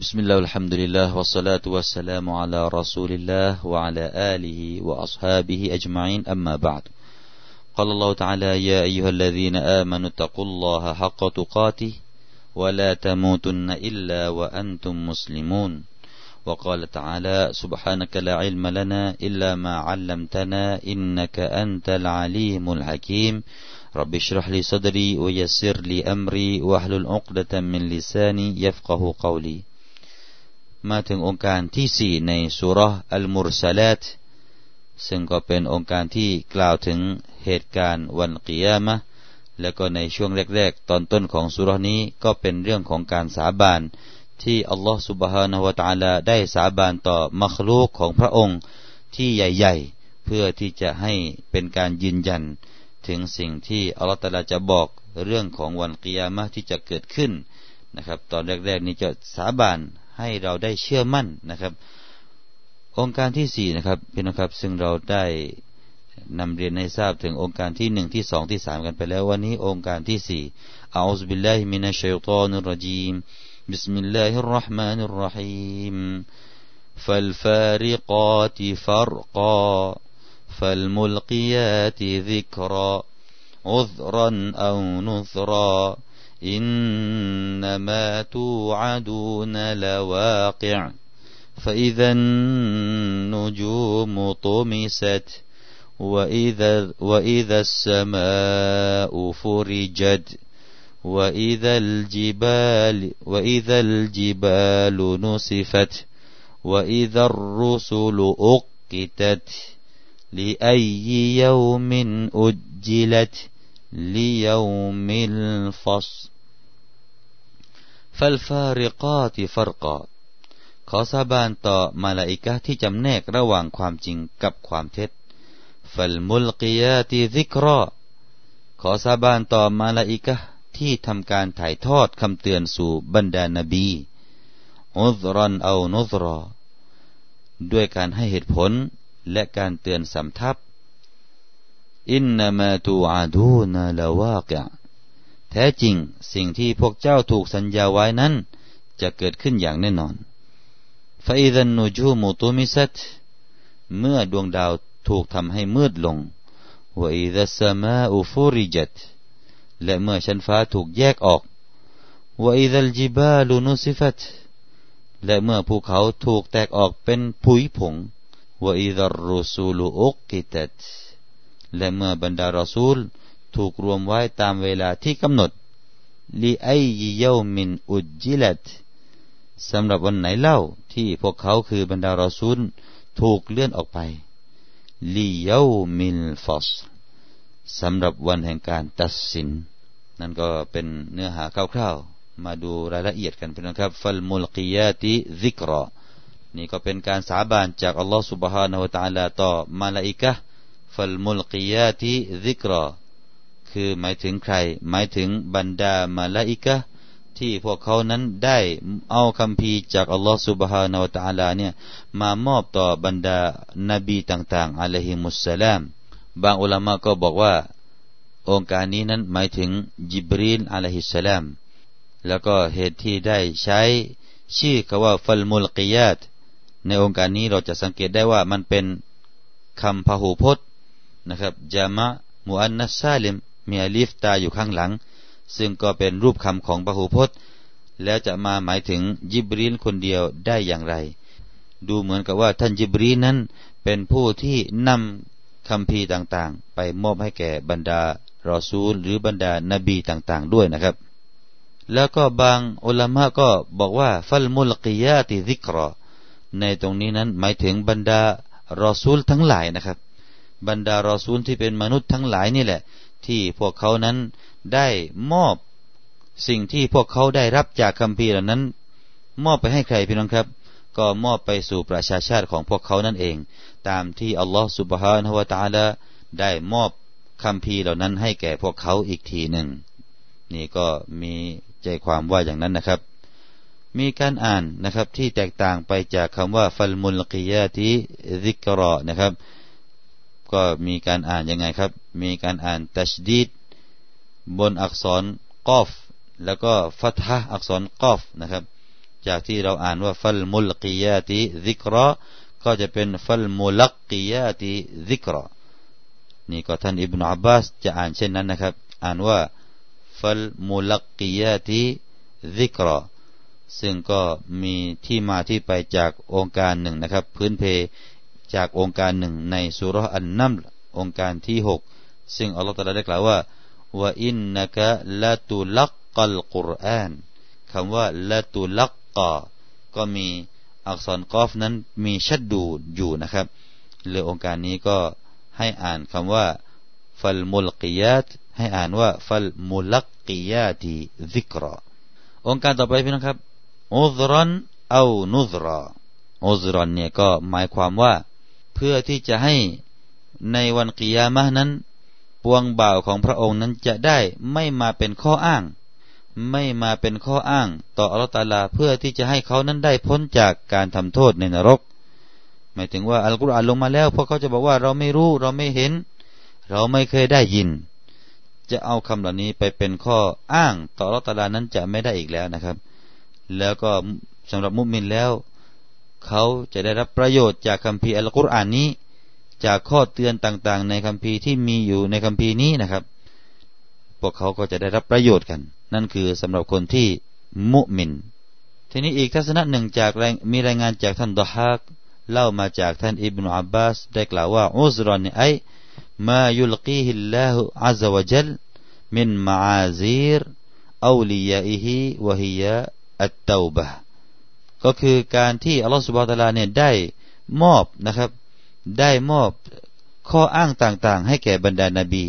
بسم الله والحمد لله والصلاة والسلام على رسول الله وعلى آله وأصحابه أجمعين أما بعد قال الله تعالى يا أيها الذين آمنوا اتقوا الله حق تقاته ولا تموتن إلا وأنتم مسلمون وقال تعالى سبحانك لا علم لنا إلا ما علمتنا إنك أنت العليم الحكيم رب اشرح لي صدري ويسر لي أمري واحلل عقدة من لساني يفقه قولي มาถึงองค์การที่สี่ในสุรอัลมุรซาลตซึ่งก็เป็นองค์การที่กล่าวถึงเหตุการณ์วันกิยามะแล้วก็ในช่วงแรกๆ ตอนต้นของสุรนี้ก็เป็นเรื่องของการสาบานที่อัลลอฮฺสุบฮานาวะตาลาได้สาบานต่อมัคลูกของพระองค์ที่ใหญ่ๆ เพื่อที่จะให้เป็นการยืนยัน ถึงสิ่งที่อัลลอฮฺตาลาจะบอกเรื่องของวันกิยามะที่จะเกิดขึ้นนะครับ ตอนแรกๆนี้จะสาบาน ให้เราได้เชื่อมั่นนะครับ องค์การที่สี่นะครับพี่น้องครับซึ่งเราได้นำเรียนให้ทราบถึงองค์การที่หนึ่งที่สองที่สามกันไปแล้ววันนี้องค์การที่สี่อัลลอฮฺบิลลาฮิมินัชชัยฏอนุรจีม بسم الله الرحمن الرحيم فالفارقات فرقا فالملقيات ذكرا عذرا أو نذرا إنما توعدون لواقع. فإذا النجوم طمست وإذا, وإذا السماء فرجت وإذا الجبال وإذا الجبال نصفت وإذا الرسل أقتت لأي يوم أجلت؟ ليوم الفصل. ฟัลฟาริกาติฟารกาขอสาบานต่อมาลาอิกะที่จำแนกระหว่างความจริงกับความเท็จฟัลมุลกิยาติซิกรอขอสาบานต่อมาลาอิกะที่ทำการถ่ายทอดคำเตือนสู่บรรดานบีอุซรันเอานุซรอ ด้วยการให้เหตุผลและการเตือนสำทับอินนามาตูอาดูนาลาวากะ แท้จริงสิ่งที่พวกเจ้าถูกสัญญาไว้นั้น จะเกิดขึ้นอย่างแน่นอนฟาอิดันนูจูมุตุมิสัตเมื่อดวงดาวถูกทำให้มืดลงวอิดัสมาอุฟูริจัตและเมื่อชั้นฟ้าถูกแยกออกวอิดัลจิบาลูนุซิฟัตและเมื่อภูเขาถูกแตกออกเป็นผุยผงวอิดัรรุสูลุอุกกิตัตและเมื่อบรรดารอซูล ถูกรวมไว้ตามเวลาที่กำหนดลีไอเยามินอุจิลัตสำหรับวันไหนเล่าที่พวกเขาคือบรรดารอซูลถูกเลื่อนออกไปลีเยามิลฟอสสำหรับวันแห่งการตัดสิน นั่นก็เป็นเนื้อหาคร่าวๆ มาดูรายละเอียดกันเพื่อนครับฟัลมุลกิยาติซิกรอนี่ก็เป็นการสาบานจากอัลลอฮฺ سبحانه และ تعالى ต่อมาลาอิกะฟัลมุลกิยาติซิกรอ คือหมายถึงใคร หมายถึงบรรดามาลาอิกะที่พวกเขานั้นได้เอาคำพีจากอัลลอฮฺสุบฮานาวตะลาเนี่ยมามอบต่อบรรดานบีต่างๆอะลัยฮิมุสสลาม บางอุลามะก็บอกว่า องค์การนี้นั้นหมายถึงจิบรีนอะลัยฮิสสลาม แล้วก็เหตุที่ได้ใช้ชื่อคำว่าฟัลมุลกิยาตในองค์การนี้เราจะสังเกตได้ว่ามันเป็นคำพหูพจน์นะครับจามะมุอันนัสซาลิม มีอลิฟตาอยู่ข้างหลัง ซึ่งก็เป็นรูปคำของพหูพจน์ แล้วจะมาหมายถึงยิบรีนคนเดียวได้อย่างไร ดูเหมือนกับว่าท่านยิบรีนนั้นเป็นผู้ที่นำคำพีต่างๆ ไปมอบให้แก่บรรดารอซูล หรือบรรดานบีต่างๆ ด้วยนะครับ แล้วก็บางอุลามะก็บอกว่า ฟัลมุลกิยาติซิกรอในตรงนี้นั้นหมายถึงบรรดารอซูลทั้งหลายนะครับ บรรดารอซูลที่เป็นมนุษย์ทั้งหลายนี่แหละ ที่พวกเขานั้นได้มอบสิ่งที่พวกเขาได้รับจากคัมภีร์เหล่านั้น มอบไปให้ใครพี่น้องครับ ก็มอบไปสู่ประชาชาติของพวกเขานั่นเอง ตามที่อัลลอฮฺสุบฮานาวะตาละได้มอบคัมภีเหล่านั้นให้แก่พวกเขาอีกทีหนึ่ง นี่ก็มีใจความว่าอย่างนั้นนะครับ มีการอ่านนะครับที่แตกต่างไปจากคำว่าฟัลมุลกิยาติซิกรอนะครับ ก็มีการอ่านยังไงครับ มีการอ่านตัชดีดบนอักษรกอฟ แล้วก็ฟัตฮะอักษรกอฟนะครับ จากที่เราอ่านว่าฟัลมุลกิยาติซิกรอก็จะเป็นฟัลมุลักกิยาติซิกรอนี่ก็ท่านอิบนาอับบาสจะอ่านเช่นนั้นนะครับ อ่านว่าฟัลมุลักกิยาติซิกรอซึ่งก็มีที่มาที่ไปจากองค์การหนึ่งนะครับ พื้นเพ จากองค์การหนึ่งในสุรอันนัมองค์การที่หกซึ่งอัลลอฮฺตรัสได้กล่าวว่าว่าอินนักะละตุลักกัลกุรอานคำว่าละตุลักกะก็มีอักษรกอฟนั้นมีชัดดูอยู่นะครับเรือองค์การนี้ก็ให้อ่านคำว่าฟัลมุลกิยาตให้อ่านว่าฟัลมุลักกิยาติซิกรอองค์การต่อไปพี่น้องครับอุซรันเอานุซราอุซรันเนี่ยก็หมายความว่า เพื่อที่จะให้ในวันกิยามะนั้น ปวงบ่าวของพระองค์นั้นจะได้ไม่มาเป็นข้ออ้าง ไม่มาเป็นข้ออ้าง ต่ออัลตาลาเพื่อที่จะให้เขานั้นได้พ้นจากการทำโทษในนรก หมายถึงว่าอัลกุรอานลงมาแล้วพวกเขาจะบอกว่าเราไม่รู้เราไม่เห็น เราไม่เคยได้ยิน จะเอาคำเหล่านี้ไปเป็นข้ออ้าง ต่ออัลตาลานั้นจะไม่ได้อีกแล้วนะครับ แล้วก็สำหรับมุมินแล้ว เขาจะได้รับประโยชน์จากคำพีร์อัลกุรอานนี้ จากข้อเตือนต่างๆ ในคำพีร์ที่มีอยู่ในคำพีร์นี้นะครับ พวกเขาก็จะได้รับประโยชน์กัน นั่นคือสำหรับคนที่มุมิน ทีนี้อีกทัศนะหนึ่งจากมีรายงานจากท่านดอฮักเล่ามาจากท่านอิบนุอับบาสได้กล่าวว่าอุซรอนไอมายุลกีฮิลลาหุอัซวะจัลมินมาอาซีรอูลียาอิฮิวะฮิยาอัตเตาบะ ก็คือการที่อัลลอฮฺสุบฮฺตะลาเนี่ยได้มอบนะครับ ได้มอบข้ออ้างต่างๆ ให้แก่บรรดานาบี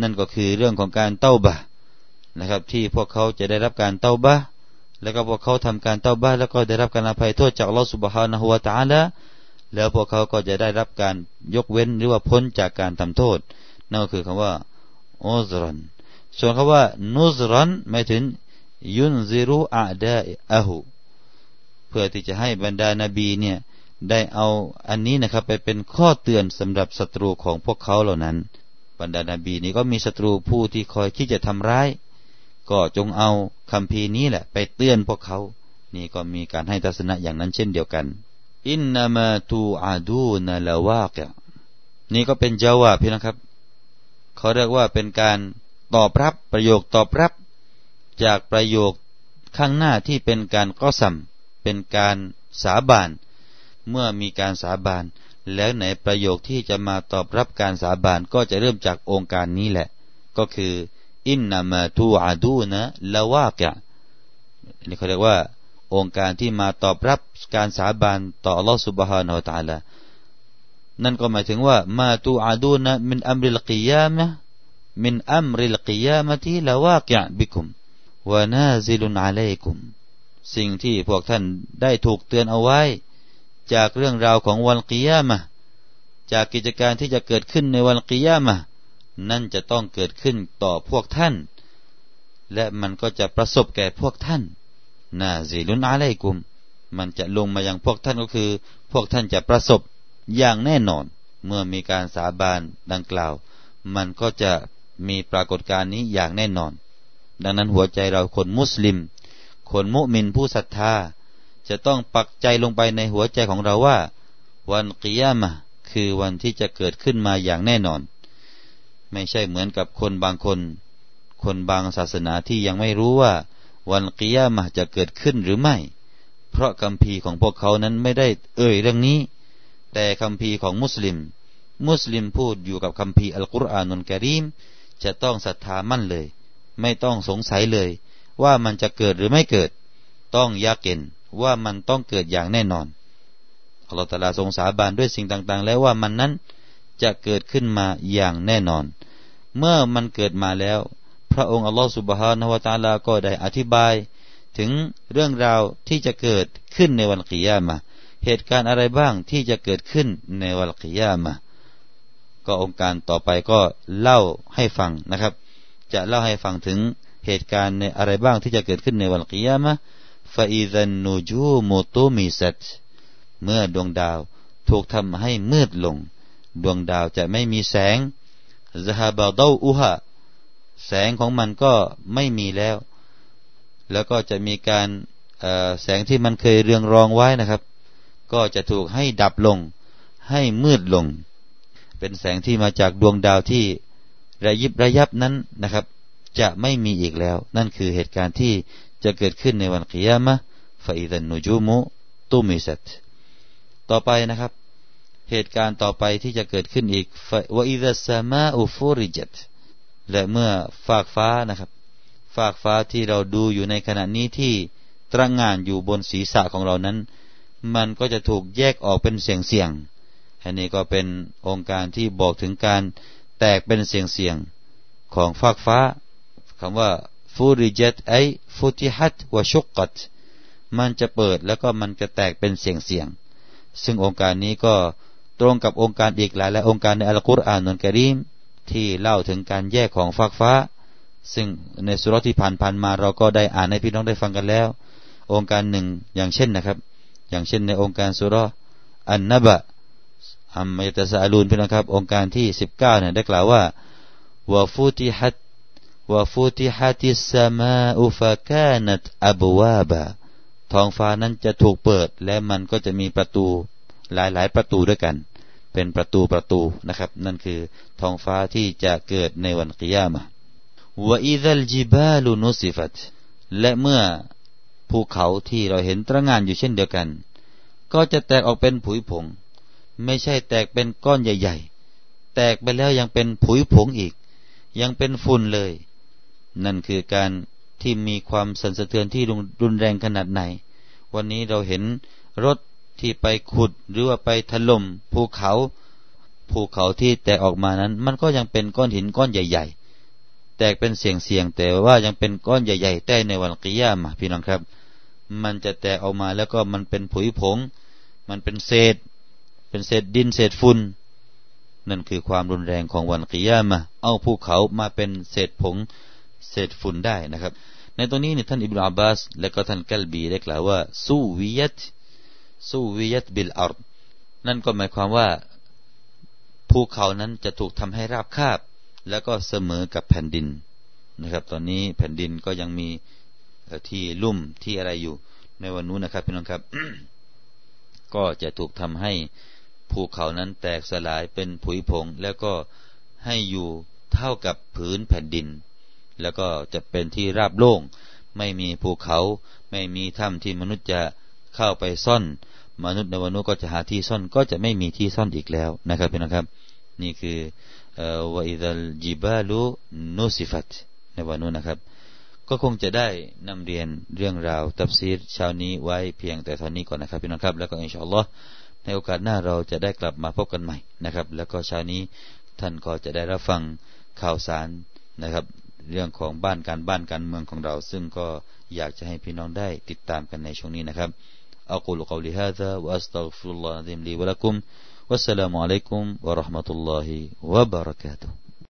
นั่นก็คือเรื่องของการเต้าบะนะครับ ที่พวกเขาจะได้รับการเต้าบะแล้วก็พวกเขาทำการเต้าบะแล้วก็ได้รับการอภัยโทษจากอัลลอฮฺสุบฮานะฮุวาตาละแล้วพวกเขาก็จะได้รับการยกเว้นหรือว่าพ้นจากการทำโทษ นั่นก็คือคำว่าอุซรันส่วนคำว่านุซรันหมายถึงยุนซิรุอาดาอะหู พื่อที่จะให้บรรดานาบีเนี่ยได้เอาอันนี้นะครับไปเป็นข้อเตือนสำหรับศัตรูของพวกเขาเหล่านั้น บรรดานาบีนี้ก็มีศัตรูผู้ที่คอยที่จะทำร้าย ก็จงเอาคำพีนี้แหละ ไปเตือนพวกเขา นี่ก็มีการให้ทัศนะอย่างนั้นเช่นเดียวกัน อินนามาตูอาดูนาลาวากะนี่ก็เป็นจาวาพี่นะครับ เขาเรียกว่าเป็นการตอบรับประโยคตอบรับ จากประโยคข้างหน้าที่เป็นการก้อสัม เป็นการสาบาน เมื่อมีการสาบาน แล้วไหนประโยคที่จะมาตอบรับการสาบานก็จะเริ่มจากองค์การนี้แหละ ก็คืออินนามาตูอาดูนะละวากะนี่เขาเรียกว่า องค์การที่มาตอบรับการสาบานต่ออัลลอฮฺสุบฮานาอัลตะลานั่นก็หมายถึงว่ามาตูอาดูนะมินอัมริลกิยามะมินอัมริลกิยามะที่ละวากะบิคุมวะนาซิลุนอะลัยกุม สิ่งที่พวกท่านได้ถูกเตือนเอาไว้ จากเรื่องราวของวันกิยามะจากกิจการที่จะเกิดขึ้นในวันกิยามะนั่นจะต้องเกิดขึ้นต่อพวกท่าน และมันก็จะประสบแก่พวกท่านนาซิลุนอาเลกุม มันจะลงมายังพวกท่านก็คือ พวกท่านจะประสบอย่างแน่นอน เมื่อมีการสาบานดังกล่าว มันก็จะมีปรากฏการณ์นี้อย่างแน่นอน ดังนั้นหัวใจเราคนมุสลิม คนมุมินผู้ศรัทธา จะต้องปักใจลงไปในหัวใจของเราว่า วันกิยามะคือวันที่จะเกิดขึ้นมาอย่างแน่นอน ไม่ใช่เหมือนกับคนบางคน คนบางศาสนาที่ยังไม่รู้ว่า วันกิยามะจะเกิดขึ้นหรือไม่ เพราะคำพีของพวกเขานั้นไม่ได้เอ่ยเรื่องนี้ แต่คำพีของมุสลิม มุสลิมพูดอยู่กับคำพีอัลกุรอานุลกิริมจะต้องศรัทธามั่นเลย ไม่ต้องสงสัยเลย ว่ามันจะเกิดหรือไม่เกิด ต้องยากเก็นว่ามันต้องเกิดอย่างแน่นอนอัลลอฮฺตาลาทรงสาบานด้วยสิ่งต่างๆ แล้วว่ามันนั้นจะเกิดขึ้นมาอย่างแน่นอน เมื่อมันเกิดมาแล้ว พระองค์อัลลอฮฺสุบฮานาวตาลาก็ได้อธิบาย ถึงเรื่องราวที่จะเกิดขึ้นในวันกิยามะเหตุการณ์อะไรบ้างที่จะเกิดขึ้นในวันกิยามะก็องค์การต่อไปก็เล่าให้ฟังนะครับ จะเล่าให้ฟังถึง เหตุการณ์ในอะไรบ้างที่จะเกิดขึ้นในวันกิยามะฟาอิซันนูจูมุตุมิสัตเมื่อดวงดาวถูกทำให้มืดลง ดวงดาวจะไม่มีแสงซาฮาบาดอุฮะแสงของมันก็ไม่มีแล้ว แล้วก็จะมีการแสงที่มันเคยเรืองรองไว้นะครับ ก็จะถูกให้ดับลง ให้มืดลง เป็นแสงที่มาจากดวงดาวที่ระยิบระยับนั้นนะครับ จะไม่มีอีกแล้ว นั่นคือเหตุการณ์ที่จะเกิดขึ้นในวันกิยามะฟาอิดันนูจูมุตุมิสัตต่อไปนะครับ เหตุการณ์ต่อไปที่จะเกิดขึ้นอีกวอิดัสมาอุฟูริจัตและเมื่อฟากฟ้านะครับ ฟากฟ้าที่เราดูอยู่ในขณะนี้ที่ตระงานอยู่บนศีรษะของเรานั้น มันก็จะถูกแยกออกเป็นเสียงเสียงอันนี้ก็เป็นองค์การที่บอกถึงการแตกเป็นเสียงเสียงของฟากฟ้า คำว่าฟูริเจตไอฟุติฮัตวชุกกัตมันจะเปิดแล้วก็มันจะแตกเป็นเสียงเสียงซึ่งองค์การนี้ก็ตรงกับองค์การอีกหลายและองค์การในอัลกุรอานนุนกะรีมที่เล่าถึงการแยกของฟากฟ้า ซึ่งในสุรที่ผ่านๆมาเราก็ได้อ่านให้พี่น้องได้ฟังกันแล้ว องค์การหนึ่งอย่างเช่นนะครับ อย่างเช่นในองค์การสุรอันนบะอัมมายตะซาลูนพี่น้องครับ องค์การที่สิบเก้าเนี่ยได้กล่าวว่าวาฟูติฮัต วาฟูติฮัติสมาอุฟะกานัตอับวาบะท้องฟ้านั้นจะถูกเปิดและมันก็จะมีประตูหลายๆประตูด้วยกัน เป็นประตูประตูนะครับ นั่นคือท้องฟ้าที่จะเกิดในวันกิยามะวะอิดัลจิบาลูนุสิฟัตและเมื่อภูเขาที่เราเห็นตระงานอยู่เช่นเดียวกัน ก็จะแตกออกเป็นผุยผง ไม่ใช่แตกเป็นก้อนใหญ่ ๆ แตกไปแล้วยังเป็นผุยผงอีก ยังเป็นฝุ่นเลย นั่นคือการที่มีความสั่นสะเทือนที่รุนแรงขนาดไหน วันนี้เราเห็นรถที่ไปขุดหรือว่าไปถล่มภูเขาภูเขาที่แตกออกมานั้น มันก็ยังเป็นก้อนหินก้อนใหญ่ ๆ แตกเป็นเสียงเสียงแต่ว่ายังเป็นก้อนใหญ่ๆแต่ในวันกิยามะพี่น้องครับ มันจะแตกออกมาแล้วก็มันเป็นผุยผง มันเป็นเศษ เป็นเศษดินเศษฝุ่นนั่นคือความรุนแรงของวันกิยามะเอาภูเขามาเป็นเศษผง เศษฝุ่นได้นะครับ ในตรงนี้เนี่ยท่านอิบนาอับบาส และก็ท่านกัลบีได้กล่าวว่าสูวิยัตสูวิยัตบิลอาร์นั่นก็หมายความว่าภูเขานั้นจะถูกทำให้ราบคาบ แล้วก็เสมอกับแผ่นดินนะครับ ตอนนี้แผ่นดินก็ยังมีที่ลุ่มที่อะไรอยู่ ในวันนู้นนะครับพี่น้องครับ ก็จะถูกทำให้ภูเขานั้นแตกสลายเป็นผุยผงแล้วก็ให้อยู่เท่ากับผืนแผ่นดิน แล้วก็จะเป็นที่ราบโล่ง ไม่มีภูเขา ไม่มีถ้ำที่มนุษย์จะเข้าไปซ่อน มนุษย์ในวันนู้ก็จะหาที่ซ่อน ก็จะไม่มีที่ซ่อนอีกแล้วนะครับพี่น้องครับ นี่คือวอิดัลจิบาลูนุสิฟัตในวันนู้นะครับ ก็คงจะได้นำเรียนเรื่องราวตับซีรเช้านี้ไว้เพียงแต่เท่านี้ก่อนนะครับพี่น้องครับ แล้วก็อินชาอัลลอฮ์ในโอกาสหน้าเราจะได้กลับมาพบกันใหม่นะครับ แล้วก็เช้านี้ท่านก็จะได้รับฟังข่าวสารนะครับ เรื่องของบ้านการบ้านการเมืองของเรา ซึ่งก็อยากจะให้พี่น้องได้ติดตามกันในช่วงนี้นะครับ أقول قولي هذا وأستغفر الله العظيم لي ولكم والسلام عليكم ورحمة الله وبركاته